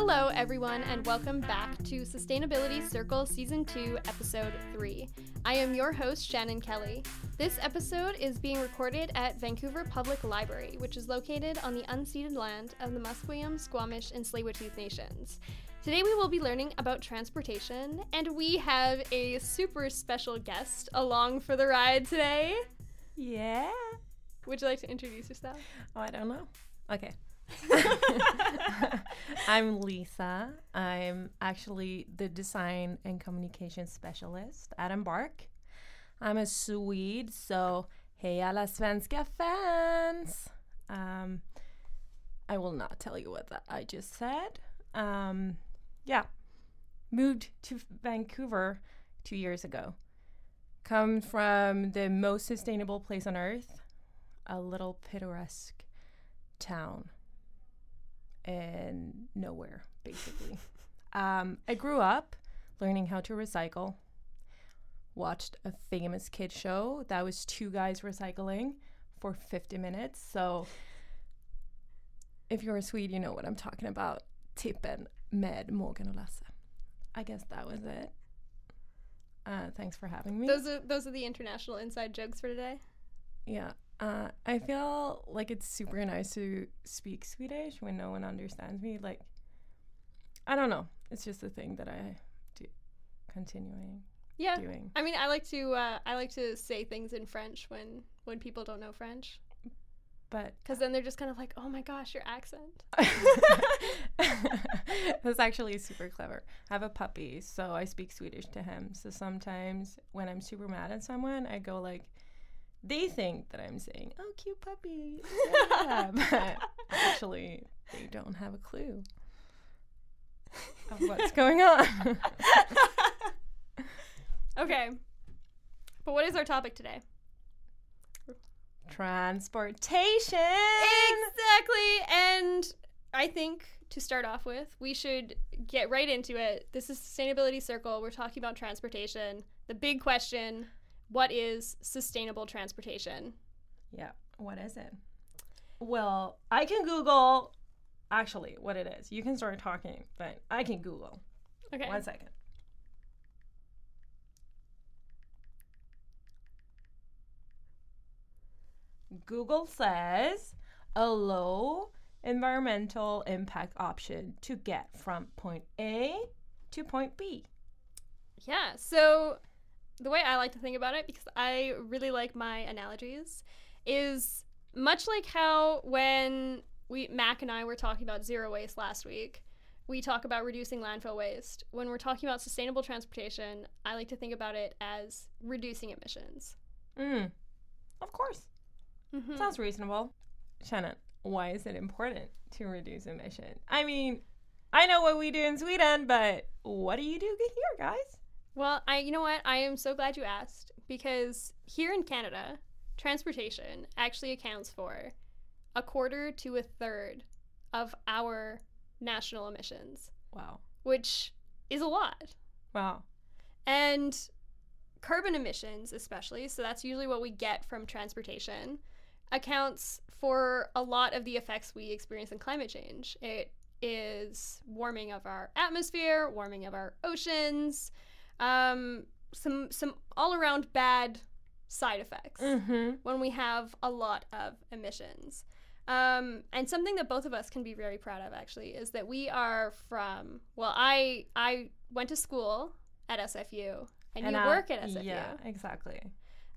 Hello, everyone, and welcome back to Sustainability Circle Season 2, Episode 3. I am your host, Shannon Kelly. This episode is being recorded at Vancouver Public Library, which is located on the unceded land of the Musqueam, Squamish, and Tsleil-Waututh nations. Today we will be learning about transportation, and we have a super special guest along for the ride today. Yeah. Would you like to introduce yourself? Oh, I don't know. Okay. I'm Lisa. I'm actually the design and communication specialist at Embark. I'm a Swede, so hey alla svenska fans. Um, I will not tell you what that I just said. Um, yeah, moved to Vancouver two years ago. Come from the most sustainable place on earth, a little picturesque town and nowhere, basically. um, I grew up learning how to recycle. Watched a famous kid show that was two guys recycling for 50 minutes. So, if you're a Swede, you know what I'm talking about. Tippen med Morgan och Lasse. I guess that was it. Uh, thanks for having me. Those are those are the international inside jokes for today. Yeah. Uh, I feel like it's super nice to speak Swedish when no one understands me. Like, I don't know. It's just a thing that I do continuing Yeah. doing. I mean, I like to uh, I like to say things in French when when people don't know French, But because then they're just kind of like, "Oh my gosh, your accent." that's actually super clever. I have a puppy, so I speak Swedish to him. So sometimes when I'm super mad at someone, I go like, they think that I'm saying, "Oh, cute puppy," yeah, but actually they don't have a clue of what's going on. okay, but what is our topic today? Transportation. Exactly, and I think to start off with, we should get right into it. This is Sustainability Circle. We're talking about transportation. The big question: What is sustainable transportation? Yeah. What is it? Well, I can Google actually what it is. You can start talking, but I can Google. Okay. One second. Google says a low environmental impact option to get from point A to point B. Yeah. So the way I like to think about it, because I really like my analogies, is much like how when we Mac and I were talking about zero waste last week, we talk about reducing landfill waste. When we're talking about sustainable transportation, I like to think about it as reducing emissions. Mm. Of course. Mhm. Sounds reasonable. Shannon, why is it important to reduce emission? I mean, I know what we do in Sweden, but what do you do here, guys? Well, I you know what? I am so glad you asked because here in Canada, transportation actually accounts for a quarter to a third of our national emissions, Wow. which is a lot. Wow. And carbon emissions, especially, so that's usually what we get from transportation, accounts for a lot of the effects we experience in climate change. It is warming of our atmosphere, warming of our oceans, um, some some all around bad side effects Mm-hmm. when we have a lot of emissions. Um, and something that both of us can be very proud of actually is that we are from well I I went to school at SFU and, you work at SFU. Yeah, exactly.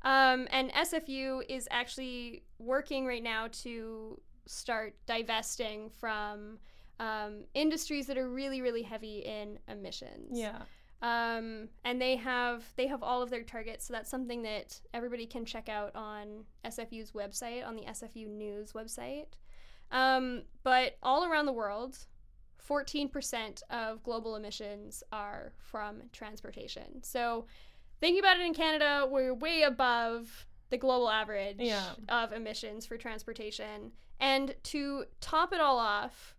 Um, and SFU is actually working right now to start divesting from um, industries that are really really heavy in emissions Yeah. Um, and they have they have all of their targets so that's something that everybody can check out on sfu's website on the sfu news website. Um, but all around the world 14% of global emissions are from transportation. So thinking about it in canada we're way above the global average Yeah. of emissions for transportation. And to top it all off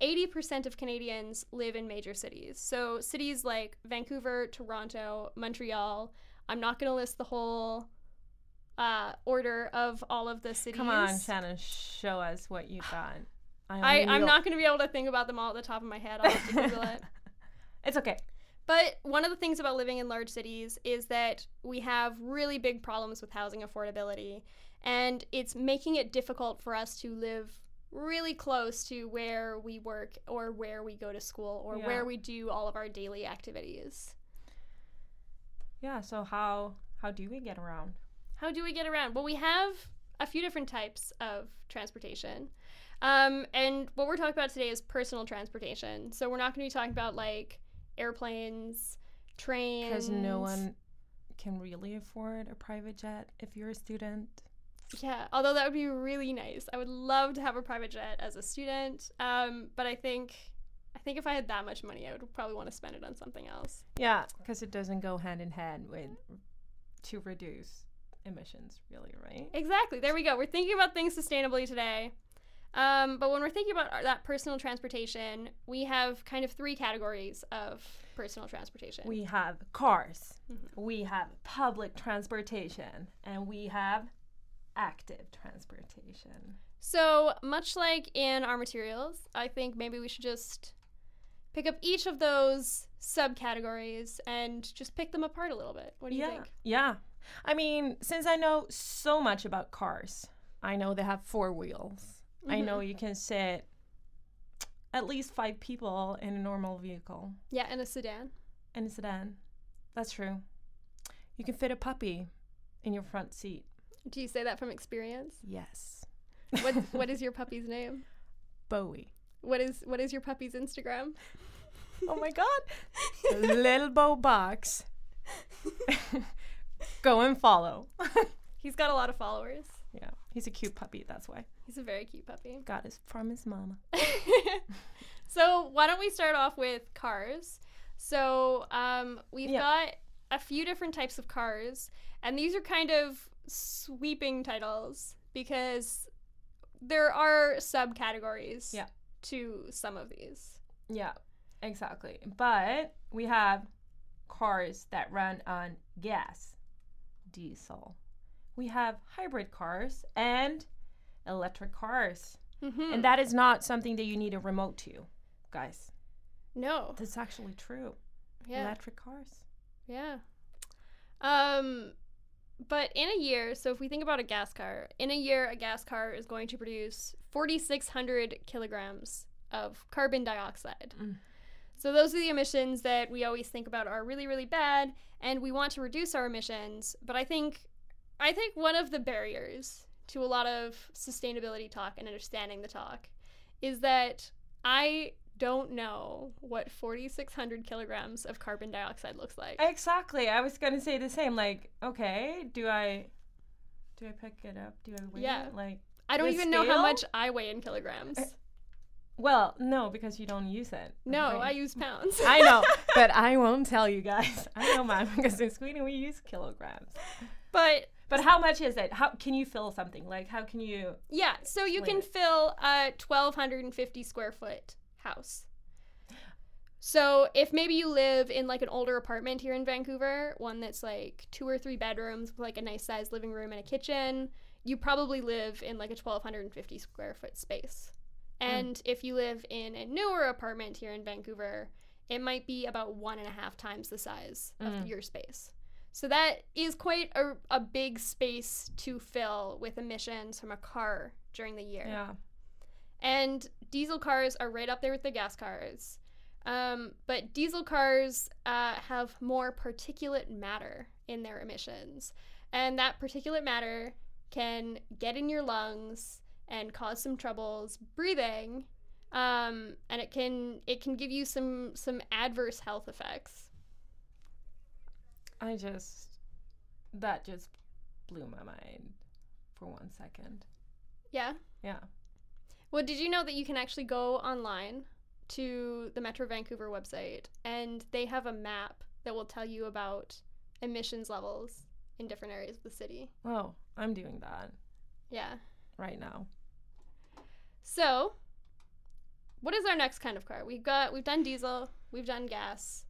80% of Canadians live in major cities. So cities like Vancouver, Toronto, Montreal. I'm not going to list the whole uh, order of all of the cities. Come on, Shannon, show us what you got. I, I'm not going to be able to think about them all at the top of my head. I'll have to Google it. It's okay. But one of the things about living in large cities is that we have really big problems with housing affordability. And it's making it difficult for us to live really close to where we work or where we go to school or Yeah. where we do all of our daily activities. Yeah. So how how do we get around? How do we get around? Well, we have a few different types of transportation. Um, and what we're talking about today is personal transportation. So we're not going to be talking about like airplanes, trains. Because no one can really afford a private jet if you're a student. Yeah, although that would be really nice. I would love to have a private jet as a student. Um, but I think, I think if I had that much money, I would probably want to spend it on something else. Yeah, because it doesn't go hand in hand with to reduce emissions, really, right? Exactly. There we go. We're thinking about things sustainably today. Um, but when we're thinking about our, that personal transportation, we have kind of three categories of personal transportation. We have cars, Mhm. we have public transportation, and we have active transportation. so much like in our materials, I think maybe we should just pick up each of those subcategories and just pick them apart a little bit. What do you yeah, think? yeah. I mean, since I know so much about cars, I know they have four wheels. I Mhm. know you can sit at least five people in a normal vehicle Yeah, in a sedan. in a sedan. That's true. You can fit a puppy in your front seat. Do you say that from experience? Yes. What What is your puppy's name? Bowie. What is What is your puppy's Instagram? Oh my god. Little Bow Box. Go and follow. He's got a lot of followers. yeah, he's a cute puppy. That's why. He's a very cute puppy. Got his from his mama. so why don't we start off with cars? So um, we've Yeah. got a few different types of cars, and these are kind of sweeping titles because there are subcategories Yeah. to some of these. Yeah, exactly. But we have cars that run on gas, diesel. We have hybrid cars and electric cars. Mhm. And that is not something that you need a remote to, guys. no, That's actually true. yeah, Electric cars. yeah. Um, but in a year, so if we think about a gas car, in a year, a gas car is going to produce 4,600 kilograms of carbon dioxide. Mm. So those are the emissions that we always think about are really, really bad, and we want to reduce our emissions. But I think, I think one of the barriers to a lot of sustainability talk and understanding the talk is that I don't know what 4,600 kilograms of carbon dioxide looks like. Exactly. I was gonna say the same. Like, okay, do I do I pick it up? Do I weigh Yeah. it? Like I don't even know how much I weigh in kilograms. Eh, well, no, because you don't use it. No, Right. I use pounds. I know, but I won't tell you guys. I know, mom, because in Sweden we use kilograms. but But how much is it? How can you fill something? Like, how can you? yeah, so you can Explain fill a 1,250 square foot house. So if maybe you live in like an older apartment here in Vancouver, one that's like two or three bedrooms with like a nice sized living room and a kitchen, you probably live in like a 1,250 square foot space. And if you live in a newer apartment here in Vancouver, it might be about one and a half times the size of Mm. your space. So that is quite a, a big space to fill with emissions from a car during the year. Yeah. And diesel cars are right up there with the gas cars. Um, but diesel cars uh, have more particulate matter in their emissions. And that particulate matter can get in your lungs and cause some troubles breathing. Um, and it can it can give you some some adverse health effects. I just that just blew my mind for one second. Yeah. Yeah. Well, did you know that you can actually go online to the Metro Vancouver website and they have a map that will tell you about emissions levels in different areas of the city? Oh, I'm doing that Yeah. right now. So, what is our next kind of car? We've got we've done diesel, we've done gas,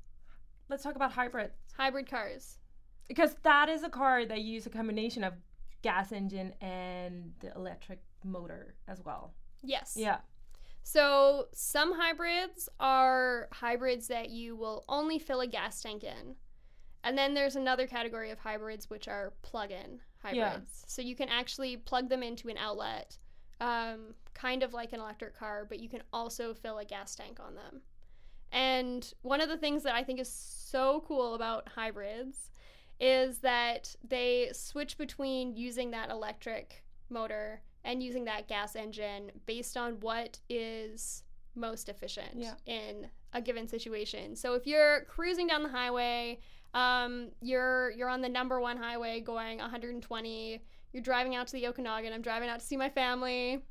Let's talk about hybrid hybrid cars. because that is a car that uses a combination of gas engine and the electric motor as well. Yes. Yeah. So some hybrids are hybrids that you will only fill a gas tank in. And then there's another category of hybrids which are plug-in hybrids. Yeah. So you can actually plug them into an outlet, um, kind of like an electric car, but you can also fill a gas tank on them. And one of the things that I think is so cool about hybrids is that they switch between using that electric motor and using that gas engine based on what is most efficient Yeah. in a given situation. So if you're cruising down the highway, um, you're you're on the number one highway going 120. You're driving out to the Okanagan. I'm driving out to see my family.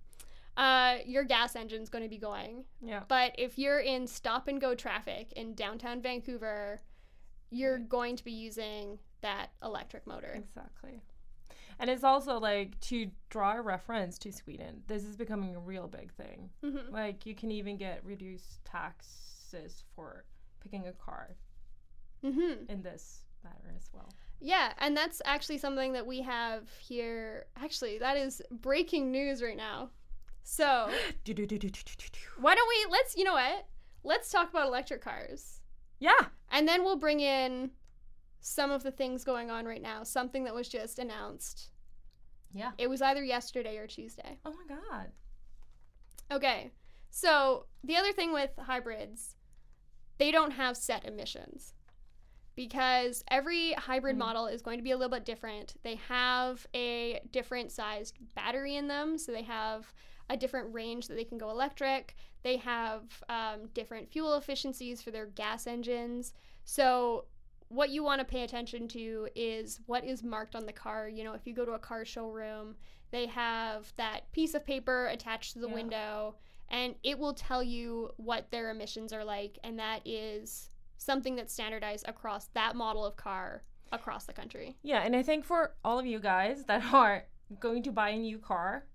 Uh, your gas engine's going to be going. Yeah. But if you're in stop and go traffic in downtown Vancouver, you're going to be using that electric motor. Exactly. And it's also like to draw a reference to Sweden, this is becoming a real big thing. hmm Like you can even get reduced taxes for picking a car hmm in this matter as well. Yeah, and that's actually something that we have here. Actually, that is breaking news right now. So, why don't we let's you know what? Let's talk about electric cars. Yeah. And then we'll bring in some of the things going on right now, something that was just announced. Yeah. It was either yesterday or Tuesday. Oh my god. Okay. So, the other thing with hybrids, they don't have set emissions. Because every hybrid Mm. model is going to be a little bit different. They have a different sized battery in them, so they have a different range that they can go electric. They have um, different fuel efficiencies for their gas engines. So, what you want to pay attention to is what is marked on the car. You know, if you go to a car showroom, they have that piece of paper attached to the Yeah. window, and it will tell you what their emissions are like, and that is something that's standardized across that model of car across the country. Yeah, and I think for all of you guys that are going to buy a new car,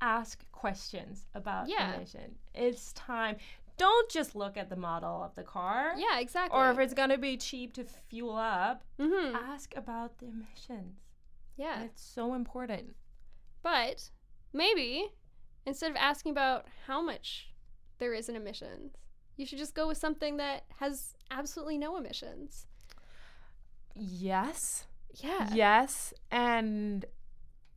ask questions about Yeah. emission. It's time. Don't just look at the model of the car. Yeah, exactly. Or if it's gonna be cheap to fuel up, hmm ask about the emissions. Yeah. It's so important. But maybe instead of asking about how much there is in emissions, you should just go with something that has absolutely no emissions. Yes. Yeah. Yes. And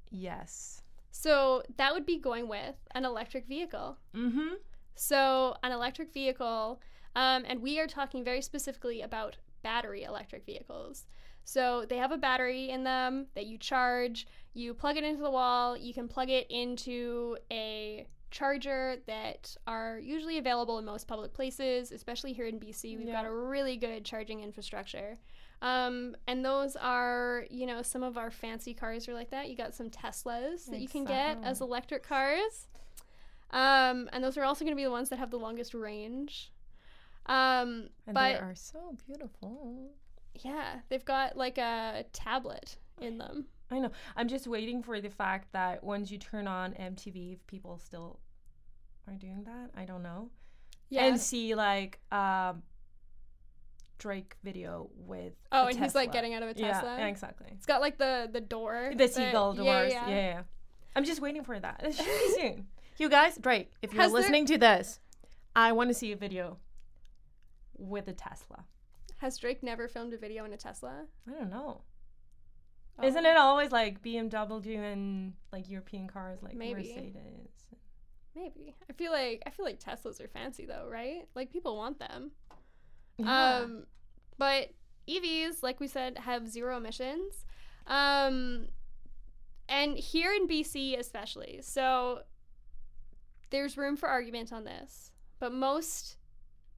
yes. So that would be going with an electric vehicle. Mm-hmm. So, an electric vehicle, um, and we are talking very specifically about battery electric vehicles. So, they have a battery in them that you charge, you plug it into the wall, you can plug it into a charger that are usually available in most public places, especially here in BC. We've got a really good charging infrastructure. Um, and those are, you know, some of our fancy cars are like that. You got some Teslas that you can get as electric cars. Um, and those are also going to be the ones that have the longest range. Um, And but they are so beautiful. yeah, they've got like a tablet in them. I know. I'm just waiting for the fact that once you turn on MTV, if people still are doing that, I don't know. Yeah. And see like um Drake video with oh, and he's like getting out of a Tesla. yeah, exactly. It's got like the the door. The seagull doors. Yeah, Yeah, yeah. yeah. I'm just waiting for that. It should be soon. You guys, Drake, if you're Has there- listening to this, I want to see a video with a Tesla. Has Drake never filmed a video in a Tesla? I don't know. Oh. Isn't it always like BMW and like European cars like Maybe. Mercedes? Maybe. I feel like I feel like Teslas are fancy though, right? Like people want them. Yeah. Um, but EVs, like we said, have zero emissions. Um, and here in BC, especially, so there's room for argument on this. But most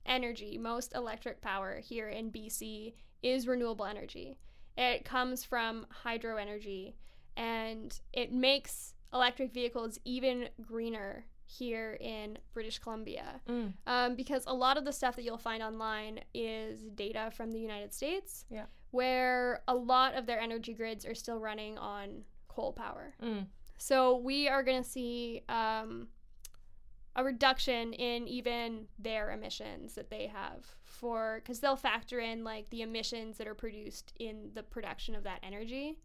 energy, most electric power here in BC is renewable energy. It comes from hydro energy, and it makes electric vehicles even greener here in British Columbia Mm. um, because a lot of the stuff that you'll find online is data from the United States, Yeah. where a lot of their energy grids are still running on coal power. Mm. So we are going to see um, a reduction in even their emissions that they have for because they'll factor in like the emissions that are produced in the production of that energy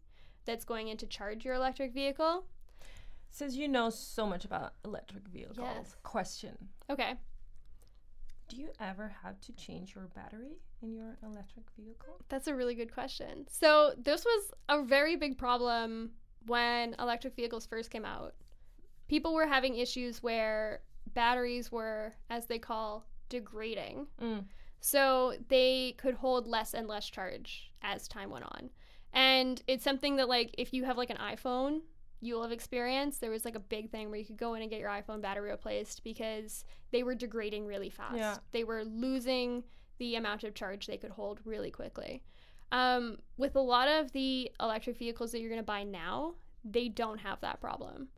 that's going in to charge your electric vehicle. Since you know so much about electric vehicles, Yes. question. Okay. Do you ever have to change your battery in your electric vehicle? That's a really good question. So, this was a very big problem when electric vehicles first came out. People were having issues where batteries were, as they call, degrading. Mm. So, they could hold less and less charge as time went on. And it's something that, like, if you have like an iPhone, you'll have experienced. There was like a big thing where you could go in and get your iPhone battery replaced because they were degrading really fast. Yeah. They were losing the amount of charge they could hold really quickly. Um, with a lot of the electric vehicles that you're going to buy now, they don't have that problem.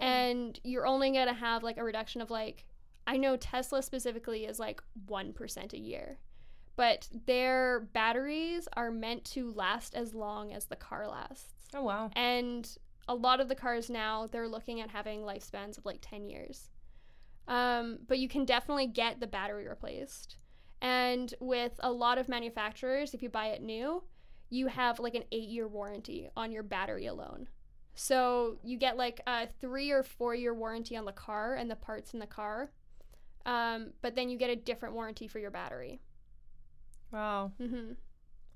And you're only going to have like a reduction of like, I know Tesla specifically is like 1% a year, but their batteries are meant to last as long as the car lasts. Oh wow. And a lot of the cars now, they're looking at having lifespans of like 10 years. Um, but you can definitely get the battery replaced. And with a lot of manufacturers, if you buy it new, you have like an eight year warranty on your battery alone. So you get like a three or four year warranty on the car and the parts in the car. Um, but then you get a different warranty for your battery. Wow. hmm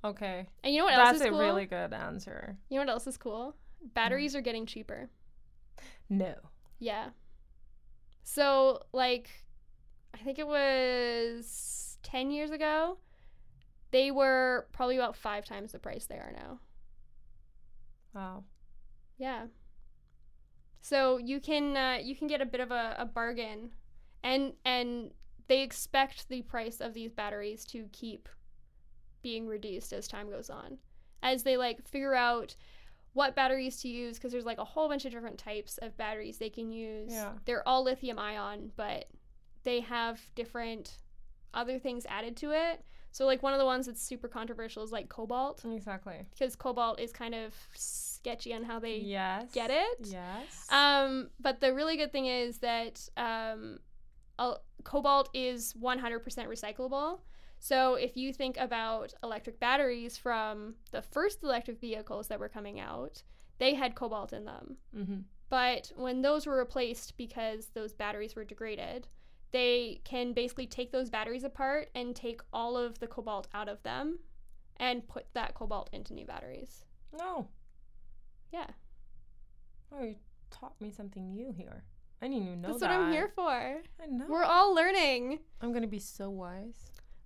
Okay. And you know what else is cool? That's a really good answer. You know what else is cool? Batteries are getting cheaper. No. Yeah. So, like, I think it was 10 years ago, they were probably about five times the price they are now. Wow. Yeah. So you can uh, you can get a bit of a, a bargain, and and they expect the price of these batteries to keep being reduced as time goes on, as they like figure out what batteries to use because there's like a whole bunch of different types of batteries they can use. Yeah. They're all lithium ion, but they have different other things added to it. So like one of the ones that's super controversial is like cobalt Exactly. because cobalt is kind of sketchy on how they Yes. get it. Yes. Um, but the really good thing is that um, uh, cobalt is 100% recyclable. So if you think about electric batteries from the first electric vehicles that were coming out, they had cobalt in them. mm-hmm. But when those were replaced because those batteries were degraded, they can basically take those batteries apart and take all of the cobalt out of them and put that cobalt into new batteries. No. Yeah. Oh, you taught me something new here. I didn't even know That's that. what I'm here for. I know. We're all learning. I'm gonna be so wise.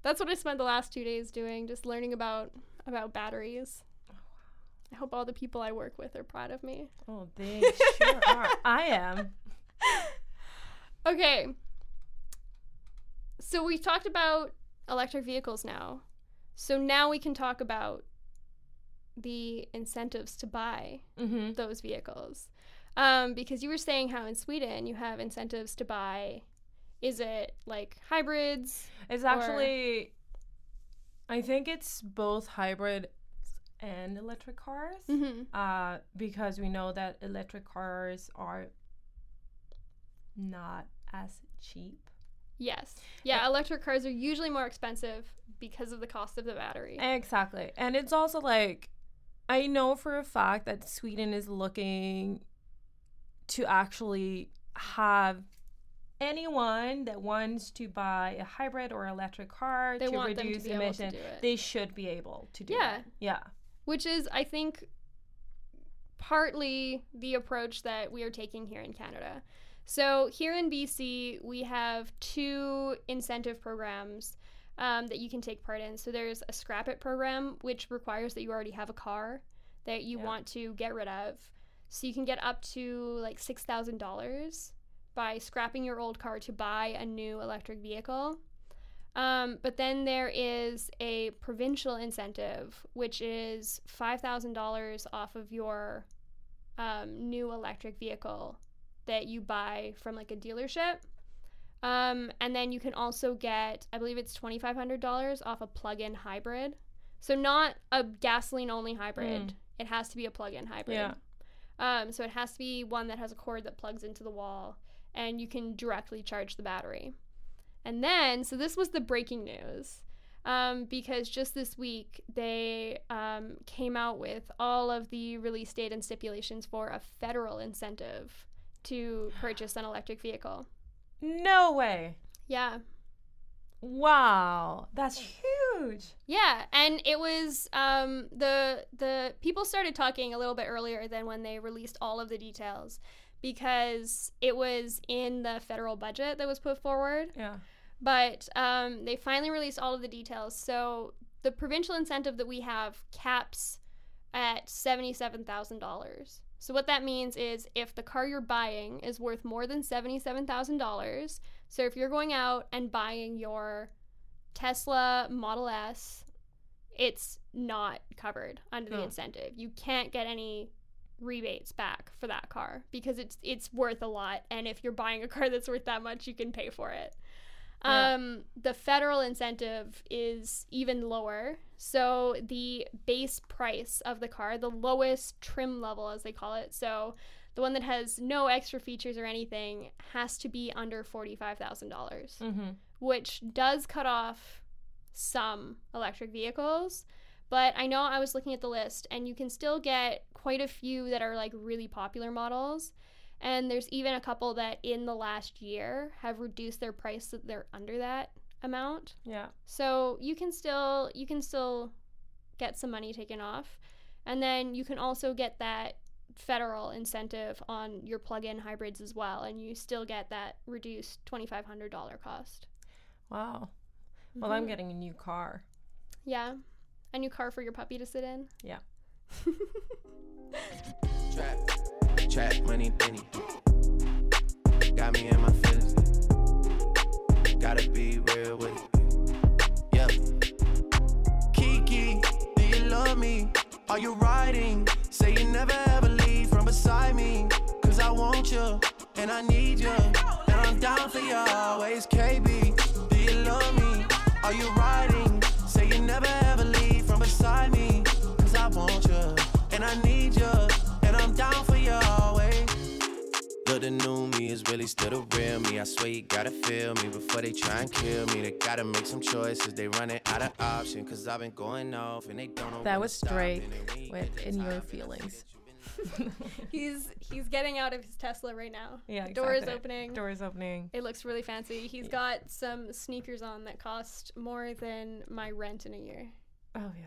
That's what I spent the last two days doing, just learning about about batteries. I hope all the people I work with are proud of me. Oh, they sure are. I am. Okay. So we've talked about electric vehicles now. So now we can talk about the incentives to buy Mm-hmm. those vehicles. Um, because you were saying how in Sweden you have incentives to buy, is it like hybrids? It's Or- actually, I think it's both hybrid and electric cars. Mm-hmm. Uh, because we know that electric cars are not as cheap. Yes. Yeah, electric cars are usually more expensive because of the cost of the battery. Exactly. And it's also like I know for a fact that Sweden is looking to actually have anyone that wants to buy a hybrid or electric car They to to reduce to do it. They should be able to do Yeah. that. Yeah. which is i think partly the approach that we are taking here in canada so here in bc we have two incentive programs um, that you can take part in so there's a scrap it program which requires that you already have a car that you Yeah. want to get rid of so you can get up to like $6000 by scrapping your old car to buy a new electric vehicle um, but then there is a provincial incentive, which is $5,000 off of your um, new electric vehicle that you buy from like a dealership. Um, and then you can also get, I believe it's $2,500 off a plug in hybrid. So, not a gasoline only hybrid, Mm. it has to be a plug in hybrid. Yeah. Um, so, it has to be one that has a cord that plugs into the wall and you can directly charge the battery. And then, so this was the breaking news. Um, because just this week they um, came out with all of the release date and stipulations for a federal incentive to purchase an electric vehicle. No way. Yeah. Wow, that's huge. Yeah, and it was um, the the people started talking a little bit earlier than when they released all of the details because it was in the federal budget that was put forward. Yeah. But um, they finally released all of the details. So the provincial incentive that we have caps at seventy-seven thousand dollars. So what that means is if the car you're buying is worth more than seventy-seven thousand dollars. So if you're going out and buying your Tesla Model S, it's not covered under the No. incentive. You can't get any rebates back for that car because it's it's worth a lot and if you're buying a car that's worth that much you can pay for it. Yeah. Um the federal incentive is even lower. So the base price of the car, the lowest trim level as they call it. So the one that has no extra features or anything has to be under $45,000 Mm-hmm. which does cut off some electric vehicles. But I know I was looking at the list, and you can still get quite a few that are like really popular models. And there's even a couple that in the last year have reduced their price so that they're under that amount. Yeah. So you can still you can still get some money taken off. And then you can also get that federal incentive on your plug-in hybrids as well and you still get that reduced $2500 cost. Wow. Well, I'm Mhm. getting a new car. Yeah. A new car for your puppy to sit in. Yeah. Trap, trap, money, penny. Got me in my feelings. Gotta be real with it. Yeah. Kiki, do you love me? Are you riding? Say you never ever leave from beside me. Cause I want you and I need you. And I'm down for you always, KB. Do you love me? Are you riding? Say you never want you and I need you. And I'm down for you always. Look, the new me is really still the real me. I swear you gotta feel me before they try and kill me. They gotta make some choices. They running out of option. Cause I've been going off and they don't know That when was to stop. Drake And then when you with In Your Feelings. He's he's getting out of his Tesla right now. yeah. Door is opening. Door is opening. It looks really fancy. He's Yeah. got some sneakers on that cost more than my rent in a year. Oh yeah.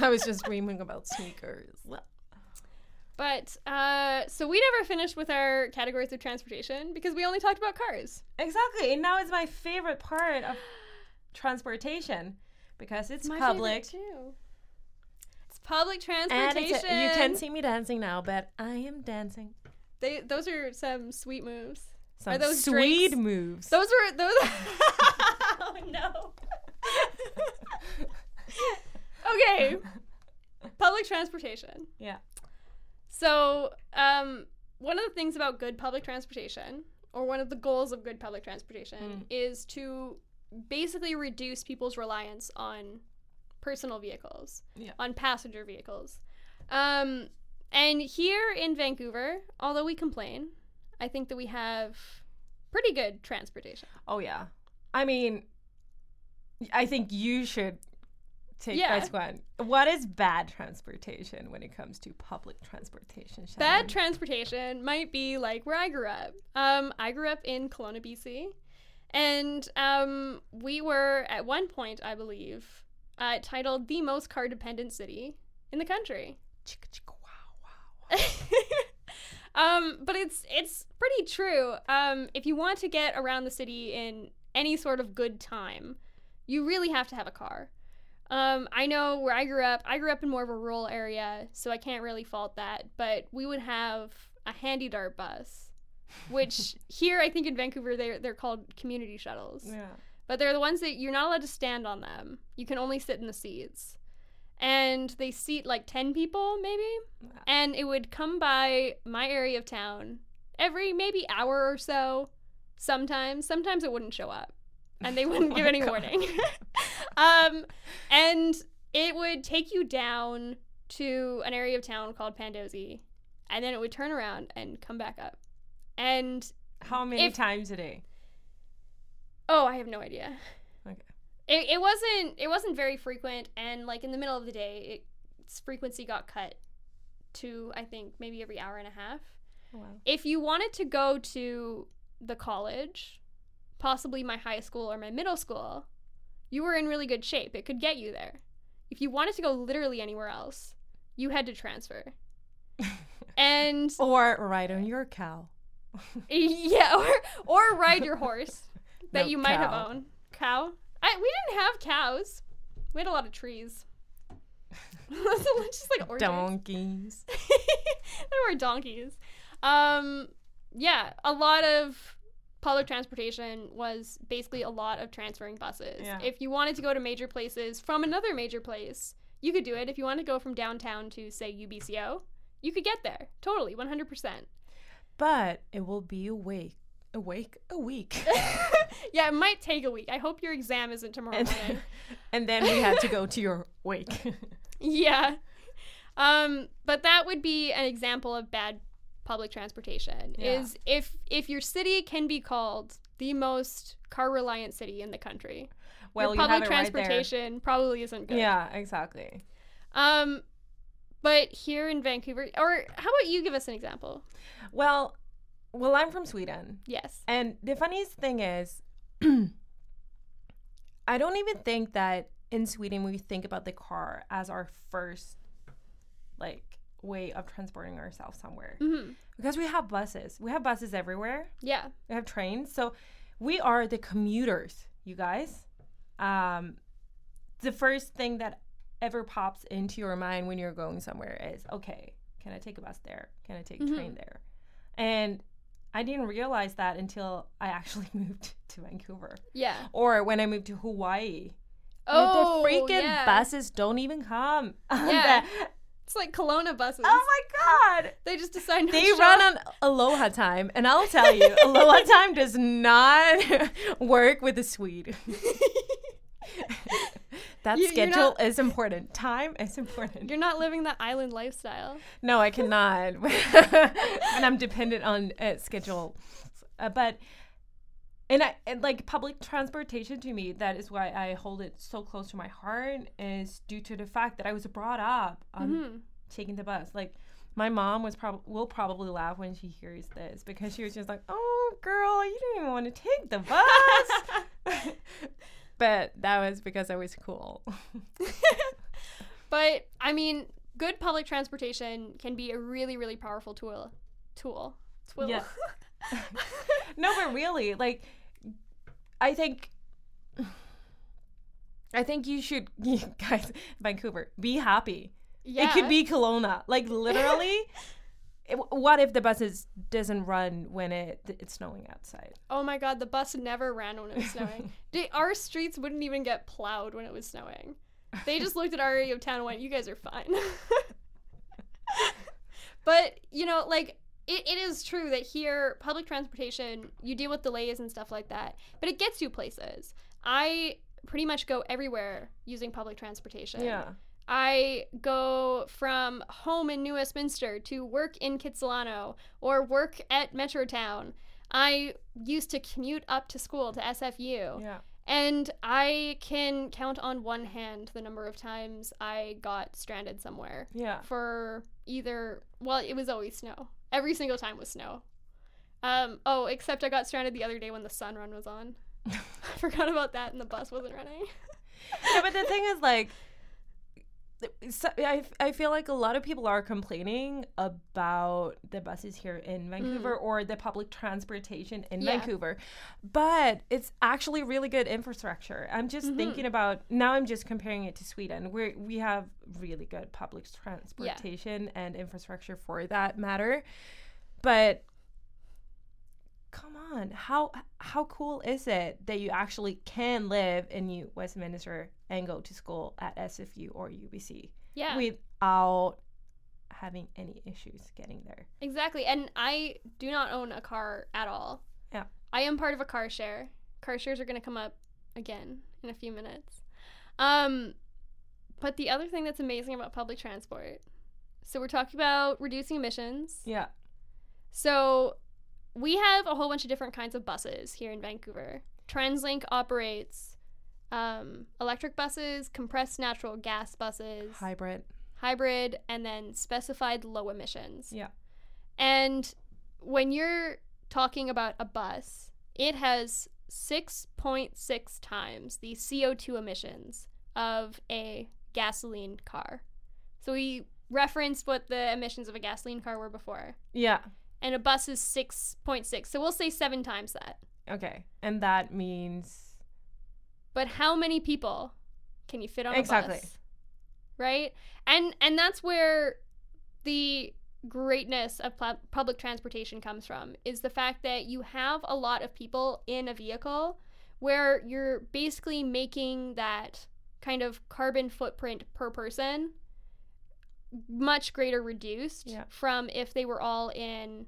I was just dreaming about sneakers. but uh, so we never finished with our categories of transportation because we only talked about cars. Exactly. And now it's my favorite part of transportation because it's My public. too. It's public And transportation. it's a, you can see me dancing now, but I am dancing. They, those are some sweet moves. Some those sweet Drake's- moves. Those were those. oh no. okay. Public transportation. Yeah. So, um, one of the things about good public transportation, or one of the goals of good public transportation, Mm. is to basically reduce people's reliance on personal vehicles, Yeah. on passenger vehicles. Um, and here in Vancouver, although we complain, I think that we have pretty good transportation. Oh yeah. I mean, I think you should take Yeah. this one. What is bad transportation when it comes to public transportation? Shannon? Bad transportation might be like where I grew up. Um, I grew up in Kelowna, BC, and um, we were at one point, I believe, uh, titled the most car-dependent city in the country. Chicka, chicka, wow, wow. um, but it's it's pretty true. Um, if you want to get around the city in any sort of good time, you really have to have a car. Um, I know where I grew up. I grew up in more of a rural area, so I can't really fault that. But we would have a HandyDART bus, which here I think in Vancouver they're they're called community shuttles. Yeah. But they're the ones that you're not allowed to stand on them. You can only sit in the seats. And they seat like 10 people, maybe. Wow. And it would come by my area of town every maybe hour or so. Sometimes. Sometimes it wouldn't show up. And they wouldn't Oh give any God. warning. um, and it would take you down to an area of town called Pandosy. And then it would turn around and come back up. And How many If- times a day? oh, I have no idea. Okay. It, it wasn't it wasn't very frequent and like in the middle of the day it, its frequency got cut to I think maybe every hour and a half. Oh, wow. If you wanted to go to the college, possibly my high school or my middle school, you were in really good shape. It could get you there. If you wanted to go literally anywhere else, you had to transfer. And Or ride on your cow. yeah, or or ride your horse that No, you might have owned. Cow? I, we didn't have cows. We had a lot of trees. It's just like orchards. Donkeys. there were donkeys. Um, yeah, a lot of public transportation was basically a lot of transferring buses. Yeah. If you wanted to go to major places from another major place, you could do it. If you wanted to go from downtown to say UBCO, you could get there. Totally, 100%. But it will be awake. Awake a week. yeah, it might take a week. I hope your exam isn't tomorrow and, morning. and then we had to go to your wake. yeah. Um, but that would be an example of bad public transportation. Yeah. Is if if your city can be called the most car reliant city in the country, well, your public it right transportation probably isn't good. Yeah, exactly. Um, but here in Vancouver, or how about you give us an example? Well, well, I'm from Sweden. Yes. And the funniest thing is, I don't even think that in Sweden we think about the car as our first, like, way of transporting ourselves somewhere. hmm Because we have buses. We have buses everywhere. Yeah. We have trains. So we are the commuters, you guys. Um, the first thing that ever pops into your mind when you're going somewhere is, okay, can I take a bus there? Can I take a Mhm. train there? And I didn't realize that until I actually moved to Vancouver Yeah. or when I moved to Hawaii. Oh, the freaking yeah. buses don't even come. Yeah. It's like Kelowna buses. oh my god. They just decide They run on Aloha time, and I'll tell you, Aloha time does not work with a Swede. that You- schedule not- is important. Time is important. You're not living the island lifestyle. No, I cannot. and I'm dependent on uh, schedule. Uh, but and I and like public transportation to me, that is why I hold it so close to my heart. Is due to the fact that I was brought up on Mhm. taking the bus. Like my mom was probably will probably laugh when she hears this because she was just like, "Oh, girl, you didn't even want to take the bus." but that was because I was cool. But I mean, good public transportation can be a really, really powerful tool. Tool. Tool. Yeah. no, but really, like, I think, I think you should, you guys, Vancouver, be happy. yeah. It could be Kelowna. Like literally, it- what if the buses doesn't run when it it's snowing outside? Oh my god, the bus never ran when it was snowing. They- our streets wouldn't even get plowed when it was snowing. They just looked at our area of town and went, "You guys are fine." but you know, like it, it is true that here public transportation you deal with delays and stuff like that, but it gets you places. I pretty much go everywhere using public transportation. Yeah. I go from home in New Westminster to work in Kitsilano or work at Metrotown. I used to commute up to school to SFU. Yeah. And I can count on one hand the number of times I got stranded somewhere Yeah. for either, well, it was always snow. Every single time was snow. Um, oh, except I got stranded the other day when the sun run was on. I forgot about that and the bus wasn't running. yeah, but the thing is, like, so I, I feel like a lot of people are complaining about the buses here in Vancouver mm. or the public transportation in Yeah. Vancouver, but it's actually really good infrastructure. I'm just mm-hmm. thinking about now. I'm just comparing it to Sweden, where we have really good public transportation and infrastructure for that matter, but come on how how cool is it that you actually can live in Westminster and go to school at SFU or UBC Yeah. without having any issues getting there? Exactly. And I do not own a car at all. Yeah. I am part of a car share. Car shares are going to come up again in a few minutes. Um but the other thing that's amazing about public transport. So we're talking about reducing emissions. Yeah. So we have a whole bunch of different kinds of buses here in Vancouver. TransLink operates um, electric buses, compressed natural gas buses, Hybrid. hybrid, and then specified low emissions. Yeah. And when you're talking about a bus, it has 6.6 times the CO2 emissions of a gasoline car. So we referenced what the emissions of a gasoline car were before. Yeah. And a bus is 6.6. So we'll say seven times that. Okay. And that means But how many people can you fit on Exactly. a bus? Right? And and that's where the greatness of pl- public transportation comes from is the fact that you have a lot of people in a vehicle where you're basically making that kind of carbon footprint per person much greater reduced Yeah. from if they were all in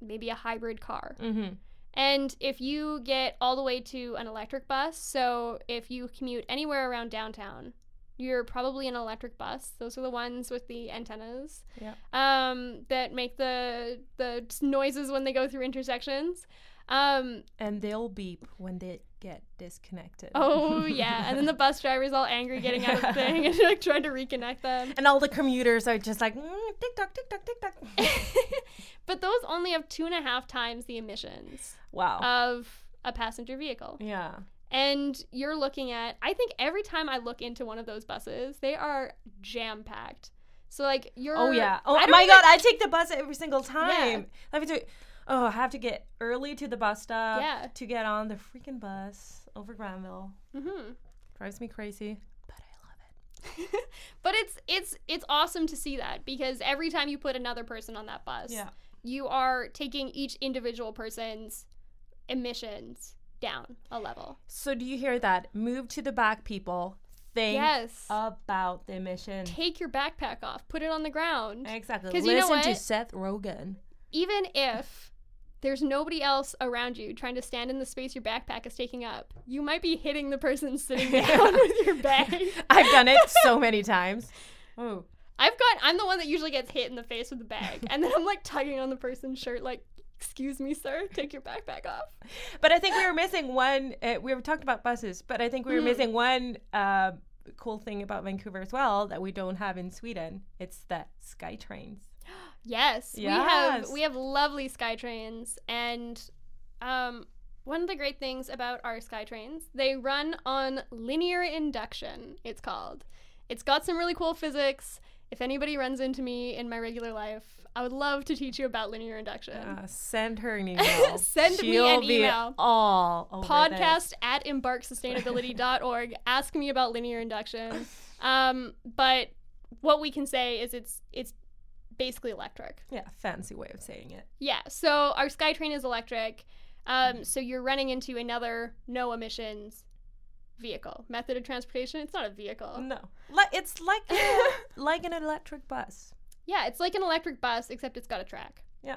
maybe a hybrid car. mm-hmm. And if you get all the way to an electric bus, so if you commute anywhere around downtown, you're probably an electric bus. Those are the ones with the antennas Yeah. um, that make the the noises when they go through intersections. Um, And they'll beep when they get disconnected. oh yeah, and then the bus driver's all angry getting out of the thing and like trying to reconnect them. and all the commuters are just like mm, tick tock, tick tock, tick tock. but those only have two and a half times the emissions wow. of a passenger vehicle. yeah. and you're looking at i think every time i look into one of those buses they are jam packed so like you're Oh yeah. Oh my god, I take the bus every single time. I have to Oh, I have to get early to the bus stop Yeah. to get on the freaking bus over Granville. Mhm. Drives me crazy, but I love it. but it's it's it's awesome to see that because every time you put another person on that bus Yeah. you are taking each individual person's emissions down a level So do you hear that? Move to the back, people. Think yes about the emission. take your backpack off put it on the ground Exactly. Listen you know to? Seth Rogen. even if there's nobody else around you trying to stand in the space your backpack is taking up, you might be hitting the person sitting down with your bag. I've done it so many times. Oh. I've got I'm the one that usually gets hit in the face with the bag, and then I'm like tugging on the person's shirt, like, "Excuse me, sir, take your backpack off." But I think we were missing one. Uh, we were talked about buses, but I think we were Mhm. missing one uh, cool thing about Vancouver as well that we don't have in Sweden. It's the sky trains. Yes, we have we have lovely sky trains, and um, one of the great things about our sky trains, they run on linear induction. It's called. It's got some really cool physics. If anybody runs into me in my regular life, I would love to teach you about linear induction. Uh, send her an email. Send me She'll an be email. all Podcast at embarksustainability.org. Ask me about linear induction. Um, but what we can say is it's it's basically electric. Yeah, fancy way of saying it. Yeah. So our SkyTrain is electric. Um, so you're running into another no emissions vehicle method of transportation. It's not a vehicle. No, like it's like like an electric bus, Yeah, it's like an electric bus except it's got a track. Yeah.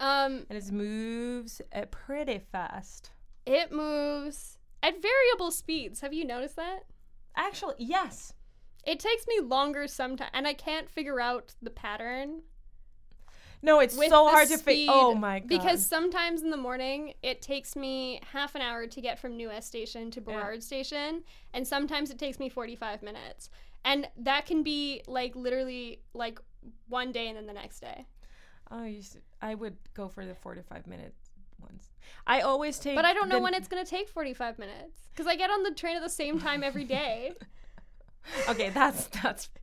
Um, and it moves uh, pretty fast. it moves at variable speeds. Have you noticed that? Actually, yes. It takes me longer sometimes, and I can't figure out the pattern. No, it's with so hard to figure. Oh my god. Because sometimes in the morning it takes me half an hour to get from New West Station to Burrard Station, and sometimes it takes me 45 minutes. And that can be like literally like one day and then the next day. oh, you should, I would go for the four forty-five minute ones. I always take. But I don't know when it's going to take 45 minutes because I get on the train at the same time every day. Okay, that's that's.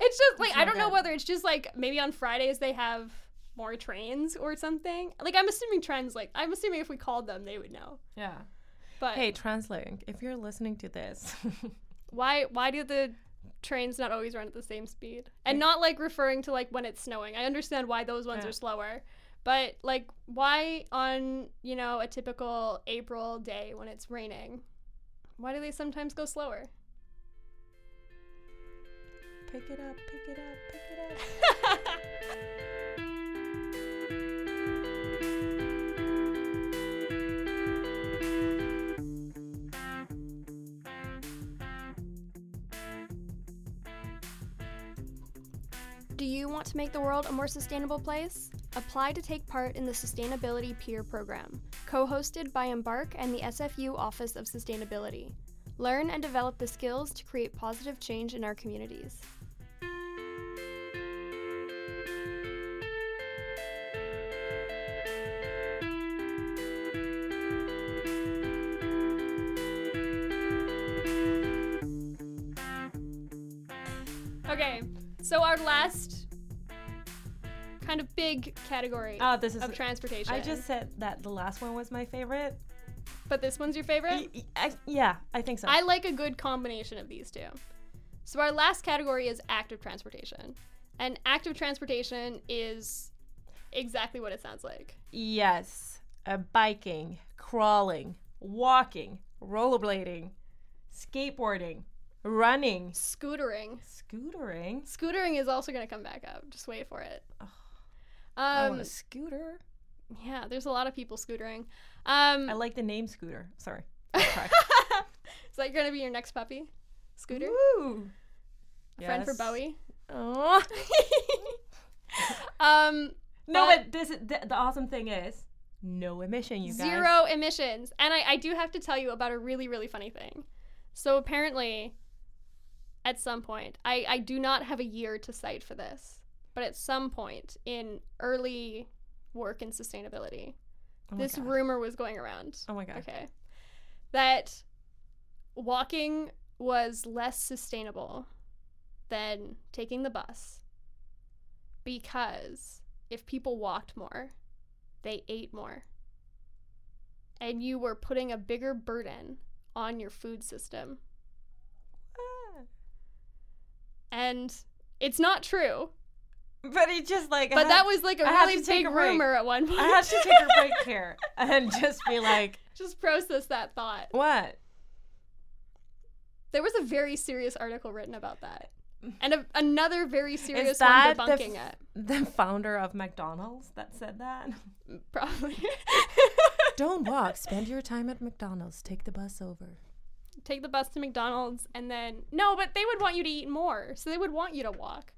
It's just like I don't know whether it's just like maybe on Fridays they have more trains or something. Like I'm assuming trends like I'm assuming if we called them they would know. Yeah. But Hey, Translink, if you're listening to this, why why do the trains not always run at the same speed? And not like referring to like when it's snowing. I understand why those ones Yeah. are slower. But like why on, you know, a typical April day when it's raining? Why do they sometimes go slower? Pick it up, pick it up, pick it up. Do you want to make the world a more sustainable place? Apply to take part in the Sustainability Peer Program, co hosted by Embark and the SFU Office of Sustainability. Learn and develop the skills to create positive change in our communities. Category Oh, this is. of transportation. I just said that the last one was my favorite. but this one's your favorite? Y- I- yeah, I think so. I like a good combination of these two. So our last category is active transportation. And active transportation is exactly what it sounds like. yes, uh, biking, crawling, walking, rollerblading, skateboarding, running, Scootering. scootering. Scootering is also going to come back up. Just wait for it. I Um, want a scooter. yeah, there's a lot of people scootering. Um, I like the name scooter. Sorry. Is that going to be your next puppy? Scooter? Woo. A friend for Bowie? Aw. um, No, But- but this is, the, the awesome thing is no emission, you guys. zero emissions. And I, I do have to tell you about a really, really funny thing. So apparently, at some point, I, I do not have a year to cite for this, but at some point in early work in sustainability, Oh this God. rumor was going around. Oh my god. Okay. That walking was less sustainable than taking the bus because if people walked more, they ate more. And you were putting a bigger burden on your food system. Ah. And it's not true, But it just like. But had- that was like a I really to take big a rumor at one point. I had to take a break here and just be like, Just process that thought. what? There was a very serious article written about that. And a, another very serious Is that one the debunking f- it. The founder of McDonald's that said that. Probably. Don't walk. Spend your time at McDonald's. Take the bus over. Take the bus to McDonald's and then no, but they would want you to eat more. So they would want you to walk.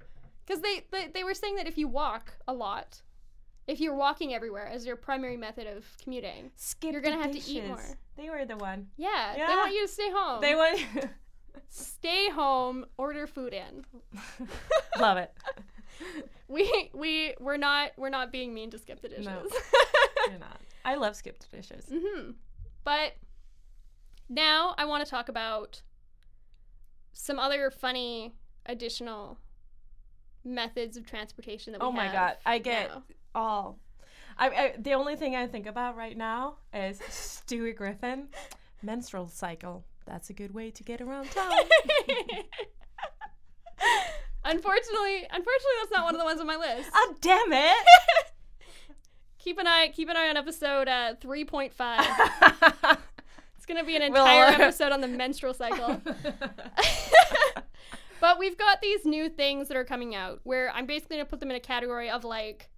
Cuz they, they they were saying that if you walk a lot, if you're walking everywhere as your primary method of commuting, Skip. You're gonna have to eat more. They were the one. yeah, they want you to stay home. They want. stay home, order food in. Love it. We we we're not we're not being mean to skip the dishes. No. You're not. I love skip the dishes. hmm But now I want to talk about some other funny additional methods of transportation that we have. Oh my god, I get now. all. I, I the only thing I think about right now is Stewie Griffin, menstrual cycle. That's a good way to get around town. unfortunately, unfortunately, that's not one of the ones on my list. oh damn it! keep an eye, keep an eye on episode uh, three point five. It's gonna be an We'll- entire episode on the menstrual cycle. But we've got these new things that are coming out where I'm basically gonna put them in a category of like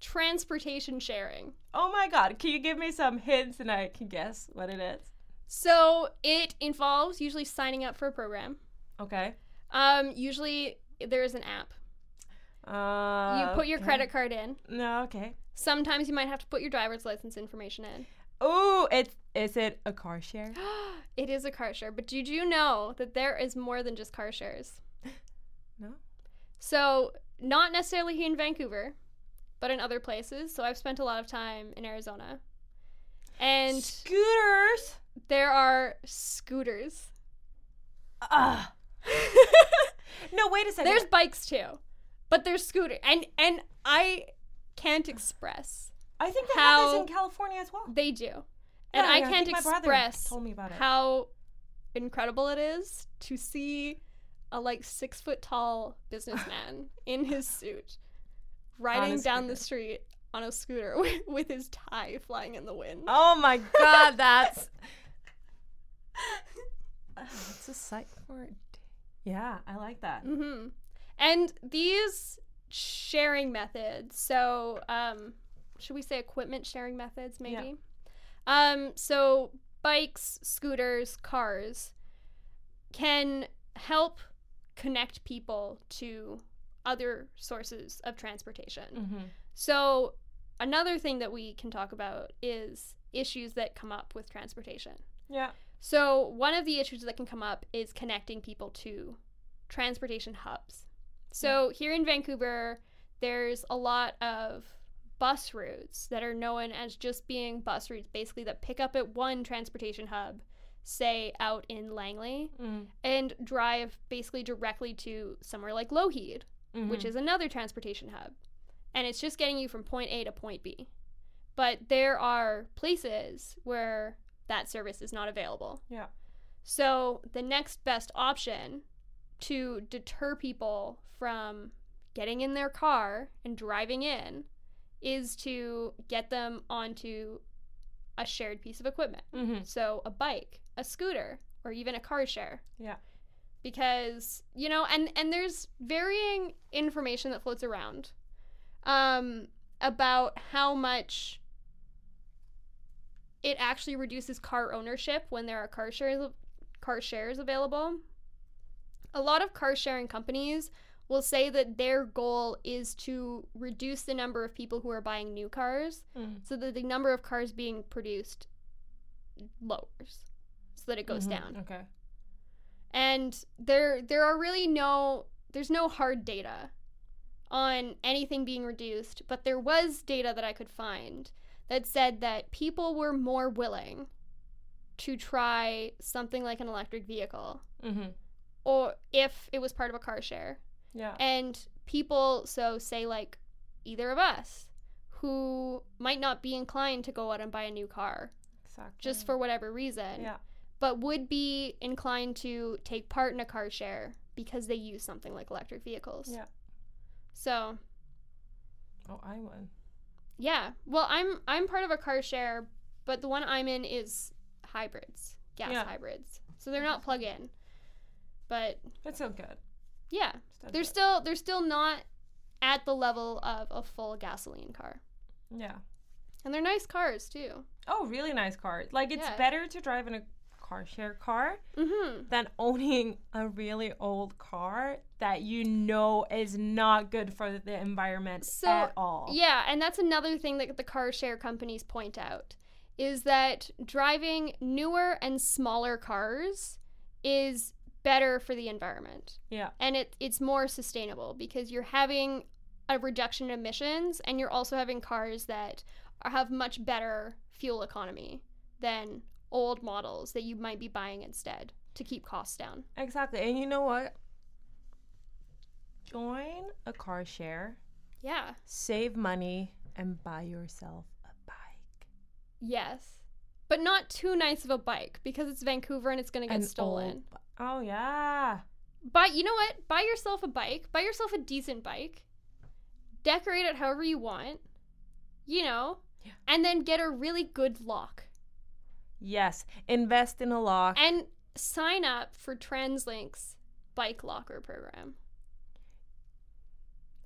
transportation sharing. oh my god, can you give me some hints and I can guess what it is? So it involves usually signing up for a program. Okay. Um, usually there is an app. Uh, You put your okay. credit card in. No, okay. Sometimes you might have to put your driver's license information in. Ooh, it's is it a car share? it is a car share, but did you know that there is more than just car shares? No. So, not necessarily here in Vancouver, but in other places. So, I've spent a lot of time in Arizona. And Scooters. there are scooters. Ah. No, wait a second. There's bikes too. But there's scooter and and I can't express. I think they have this in California as well. They do. Yeah, And I can't express told me about it. how incredible it is to see a like six foot tall businessman in his suit riding down the street on a scooter with, with his tie flying in the wind. Oh my god, that's It's a sight for. Yeah, I like that. Mm-hmm. And these sharing methods, so um, should we say equipment sharing methods, Yeah. maybe? Um, so bikes, scooters, cars can help connect people to other sources of transportation. Mm-hmm. So another thing that we can talk about is issues that come up with transportation. Yeah. So, one of the issues that can come up is connecting people to transportation hubs. So, here in Vancouver, there's a lot of bus routes that are known as just being bus routes, basically, that pick up at one transportation hub, say out in Langley, Mm. and drive basically directly to somewhere like Lougheed, which Mhm. is another transportation hub. And it's just getting you from point A to point B. But there are places where that service is not available. Yeah. So the next best option to deter people from getting in their car and driving in is to get them onto a shared piece of equipment. Mm-hmm. So a bike, a scooter, or even a car share. Yeah. Because, you know, and and there's varying information that floats around um about how much it actually reduces car ownership when there are car shares car shares available. A lot of car sharing companies will say that their goal is to reduce the number of people who are buying new cars Mm. so that the number of cars being produced lowers so that it goes Mhm. down Okay. and there there are really no there's no hard data on anything being reduced but there was data that i could find that said that people were more willing to try something like an electric vehicle Mm-hmm. or if it was part of a car share Yeah. and people so say like either of us who might not be inclined to go out and buy a new car exactly. just for whatever reason Yeah. but would be inclined to take part in a car share because they use something like electric vehicles. Yeah. So, Oh, I won. yeah. Well, I'm I'm part of a car share, but the one I'm in is hybrids, gas Yeah. hybrids. So they're not plug-in. But That's so good. Yeah, they're still they're still not at the level of a full gasoline car. Yeah. And they're nice cars too. Oh, really nice cars. Like it's Yeah. better to drive in a car share car Mhm. than owning a really old car that you know is not good for the environment So, at all. Yeah, and that's another thing that the car share companies point out is that driving newer and smaller cars is better for the environment. Yeah. And it it's more sustainable because you're having a reduction in emissions and you're also having cars that are, have much better fuel economy than old models that you might be buying instead to keep costs down. Exactly. And you know what? Join a car share, Yeah. save money, and buy yourself a bike. Yes. But not too nice of a bike because it's Vancouver and it's going to get An stolen. old oh yeah. Buy you know what? Buy yourself a bike. Buy yourself a decent bike. Decorate it however you want. You know. Yeah. And then get a really good lock. Yes. Invest in a lock. And sign up for TransLink's bike locker program.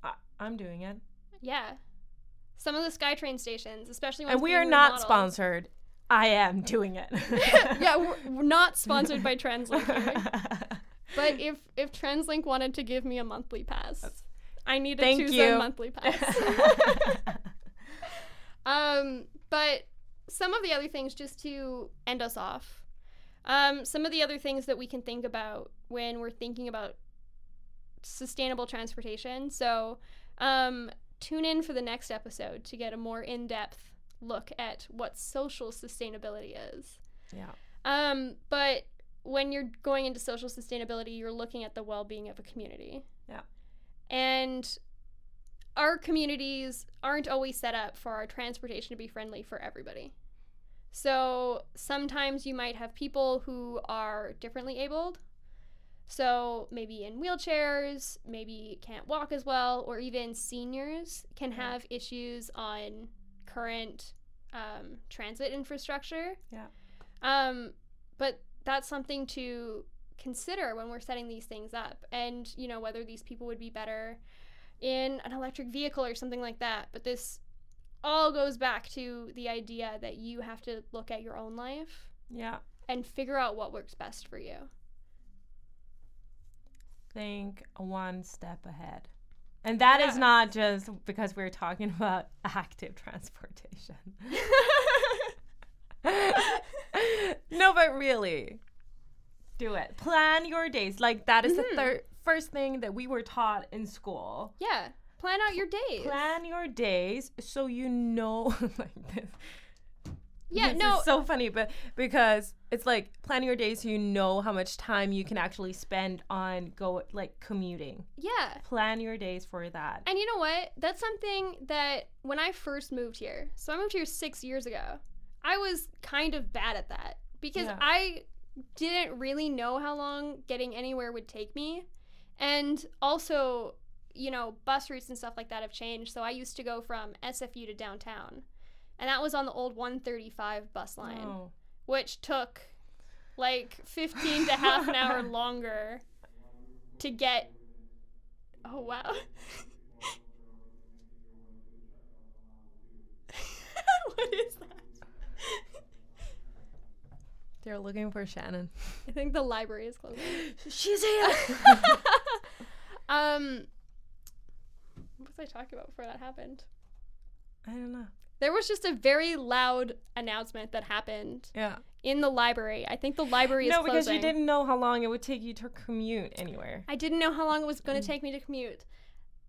I, I'm doing it. Yeah. Some of the SkyTrain stations, especially And we are not remodeled- sponsored. I am doing it. yeah, we're, we're not sponsored by TransLink. But if if TransLink wanted to give me a monthly pass, I need to Thank choose you. a monthly pass. um, but some of the other things, just to end us off, um, some of the other things that we can think about when we're thinking about sustainable transportation. So, um, tune in for the next episode to get a more in depth look at what social sustainability is. yeah. Um, but when you're going into social sustainability, you're looking at the well being of a community. Yeah. And our communities aren't always set up for our transportation to be friendly for everybody. So sometimes you might have people who are differently abled. So maybe in wheelchairs, maybe can't walk as well, or even seniors can have issues on current um, transit infrastructure. Yeah. Um, but that's something to consider when we're setting these things up, and you know whether these people would be better in an electric vehicle or something like that. But this all goes back to the idea that you have to look at your own life Yeah. and figure out what works best for you. Think one step ahead. And that is not just because we're talking about active transportation. no, but really, do it. Plan your days. Like that is Mhm. the third first thing that we were taught in school. yeah, plan out your days. Plan your days so you know like this. Yeah, This no, is so funny, but because it's like planning your days so you know how much time you can actually spend on go like commuting. yeah. Plan your days for that. And you know what? That's something that when I first moved here, so I moved here six years ago, I was kind of bad at that because Yeah. I didn't really know how long getting anywhere would take me. And also, you know, bus routes and stuff like that have changed. So I used to go from SFU to downtown. And that was on the old 135 bus line, Oh. which took like 15 to half an hour longer to get. Oh, wow. what is that? They're looking for Shannon. I think the library is closing. She's here. um, what was I talking about before that happened? I don't know. There was just a very loud announcement that happened Yeah. in the library. I think the library is No, closing. because you didn't know how long it would take you to commute anywhere. I didn't know how long it was going to take me to commute.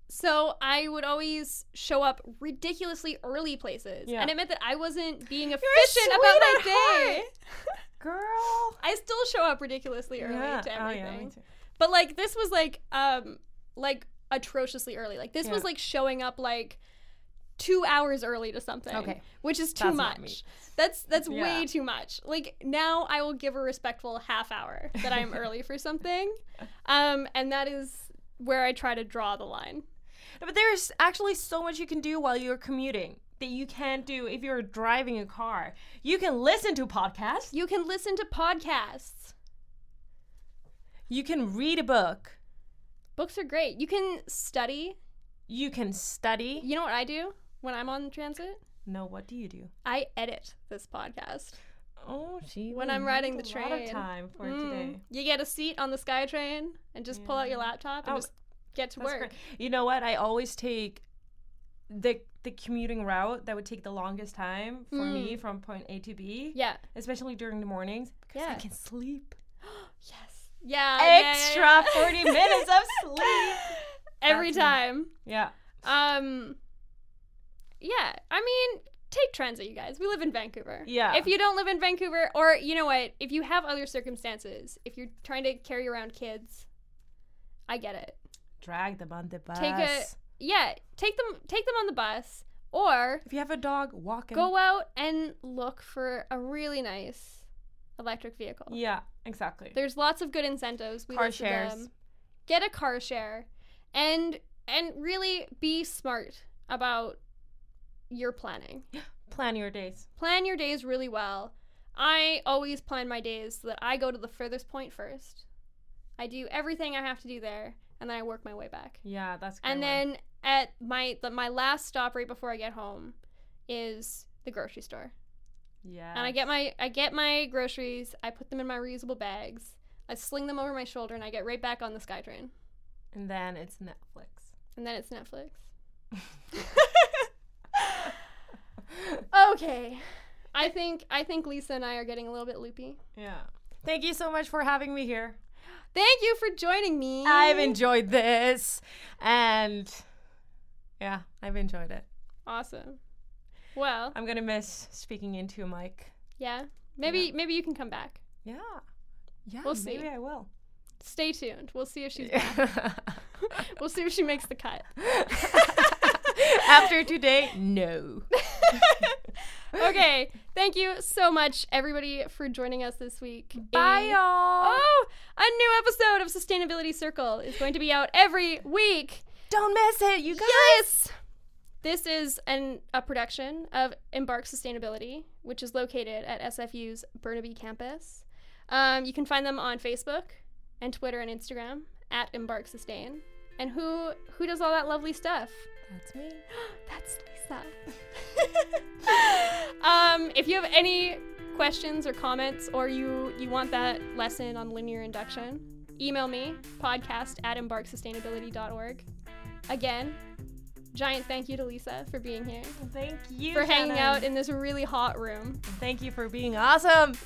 So I would always show up ridiculously early places. Yeah. And it meant that I wasn't being efficient about my day. Girl. I still show up ridiculously early yeah. to Oh, everything. yeah, me too. But like this was like um like atrociously early. Like this was like showing up like two hours early to something. Okay. Which is too That's much. That's that's Yeah. way too much. Like now I will give a respectful half hour that I'm early for something. Um and that is where I try to draw the line. But there's actually so much you can do while you're commuting that you can't do if you're driving a car. You can listen to podcasts. You can listen to podcasts. You can read a book. Books are great. You can study. You can study. You know what I do when I'm on transit? No, what do you do? I edit this podcast. Oh, she. When I'm riding the a lot of train. time for Mm. today. You get a seat on the SkyTrain and just pull out your laptop and Oh, just get to work. great. You know what? I always take the the commuting route that would take the longest time for me from point A to B, Yeah. especially during the mornings because I can sleep. Yes. Yeah. yeah, yeah, Extra yeah. 40 minutes of sleep. Every That's me. time. Yeah. Um Yeah, I mean, take transit, you guys. We live in Vancouver. Yeah. If you don't live in Vancouver or you know what, if you have other circumstances, if you're trying to carry around kids, I get it. Drag them on the bus. Take a yeah, take them take them on the bus or If you have a dog, walk go out and look for a really nice electric vehicle. Yeah, exactly. There's lots of good incentives. We Car shares. them. Get a car share, and and really be smart about your planning. Plan your days. Plan your days really well. I always plan my days so that I go to the furthest point first. I do everything I have to do there, and then I work my way back. Yeah, that's good And one. then at my the, my last stop right before I get home is the grocery store. yeah. And I get my I get my groceries, I put them in my reusable bags, I sling them over my shoulder, and I get right back on the SkyTrain. And then it's Netflix. And then it's Netflix. okay. I think I think Lisa and I are getting a little bit loopy. Yeah. Thank you so much for having me here. Thank you for joining me. I've enjoyed this. And yeah, I've enjoyed it. Awesome. Well, I'm going to miss speaking into a mic. yeah. Maybe maybe you can come back. Yeah. Yeah, We'll see. maybe I will. Stay tuned. We'll see if she's back. We'll see if she makes the cut. After today, no. okay. Thank you so much, everybody, for joining us this week. Bye, y'all. Oh, a new episode of Sustainability Circle is going to be out every week. Don't miss it, you guys. Yes! This is an, a production of Embark Sustainability, which is located at SFU's Burnaby campus. Um, you can find them on Facebook and Twitter and Instagram at Embark Sustain. And who who does all that lovely stuff? That's me. That's Lisa. um, if you have any questions or comments, or you you want that lesson on linear induction, email me podcast at embarksustainability.org. Again, giant thank you to Lisa for being here, Thank you for hanging Shannon. out in this really hot room. Thank you for being awesome.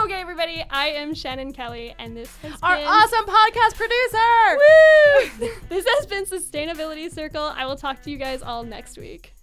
okay, everybody, I am Shannon Kelly, and this has Our been awesome podcast producer. Woo! this has been Sustainability Circle. I will talk to you guys all next week.